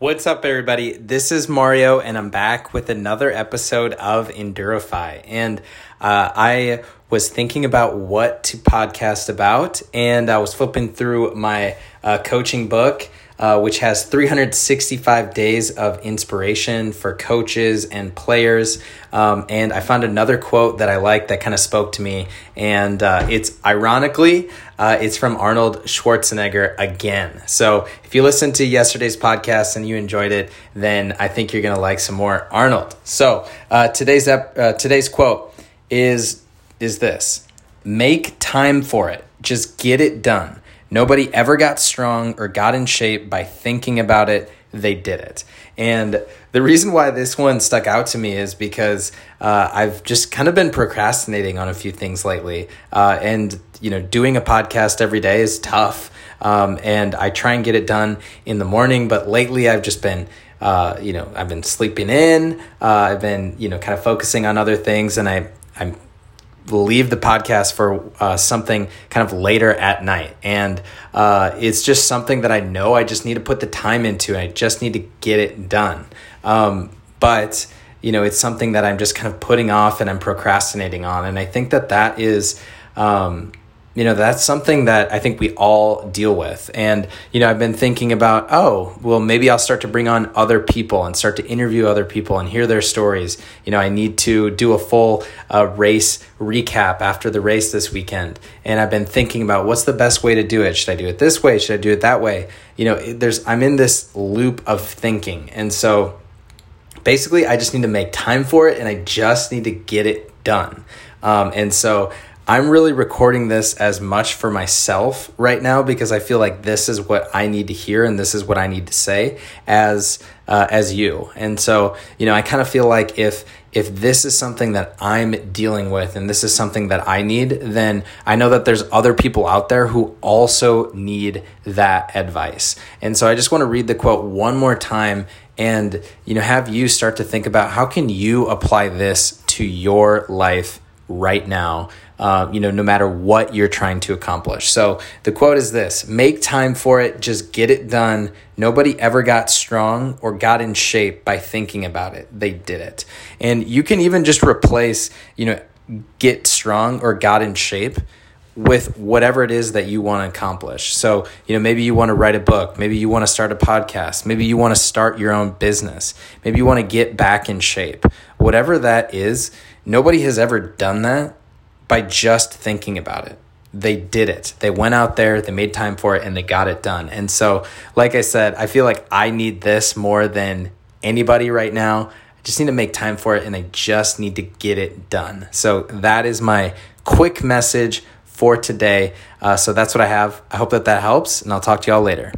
What's up, everybody? This is Mario, and I'm back with another episode of Endurify. And uh, I was thinking about what to podcast about, and I was flipping through my uh, coaching book uh, which has 365 days of inspiration for coaches and players. Um, and I found another quote that I like that kind of spoke to me. And uh, it's ironically, uh, it's from Arnold Schwarzenegger again. So if you listened to yesterday's podcast and you enjoyed it, then I think you're going to like some more Arnold. So uh, today's, ep- uh, today's quote is, is this make time for it, just get it done. Nobody ever got strong or got in shape by thinking about it. They did it. And the reason why this one stuck out to me is because uh, I've just kind of been procrastinating on a few things lately. Uh, and, you know, doing a podcast every day is tough. Um, and I try and get it done in the morning, but lately I've just been. Uh, you know, I've been sleeping in. Uh, I've been, you know, kind of focusing on other things, and I, I'm leave the podcast for uh, something kind of later at night. And uh, it's just something that I know I just need to put the time into. I just need to get it done. Um, but, you know, it's something that I'm just kind of putting off and I'm procrastinating on. And I think that that is. Um, you know that's something that i think we all deal with. And you know i've been thinking about oh well maybe i'll start to bring on other people and start to interview other people and hear their stories. You know i need to do a full uh, race recap after the race this weekend. And i've been thinking about what's the best way to do it. Should i do it this way? Should i do it that way? You know there's i'm in this loop of thinking. And so basically i just need to make time for it and i just need to get it done. Um, and so I'm really recording this as much for myself right now because I feel like this is what I need to hear and this is what I need to say as uh, as you. And so, you know, I kind of feel like if if this is something that I'm dealing with and this is something that I need, then I know that there's other people out there who also need that advice. And so I just want to read the quote one more time and you know have you start to think about how can you apply this to your life right now uh, you know, no matter what you're trying to accomplish. So the quote is this make time for it, just get it done. Nobody ever got strong or got in shape by thinking about it. They did it. And you can even just replace, you know, get strong or got in shape with whatever it is that you want to accomplish. So, you know, maybe you want to write a book, maybe you want to start a podcast, maybe you want to start your own business, maybe you want to get back in shape. Whatever that is, nobody has ever done that by just thinking about it. They did it. They went out there, they made time for it, and they got it done. And so, like I said, I feel like I need this more than anybody right now. I just need to make time for it and I just need to get it done. So, that is my quick message for today. Uh, so, that's what I have. I hope that that helps, and I'll talk to y'all later.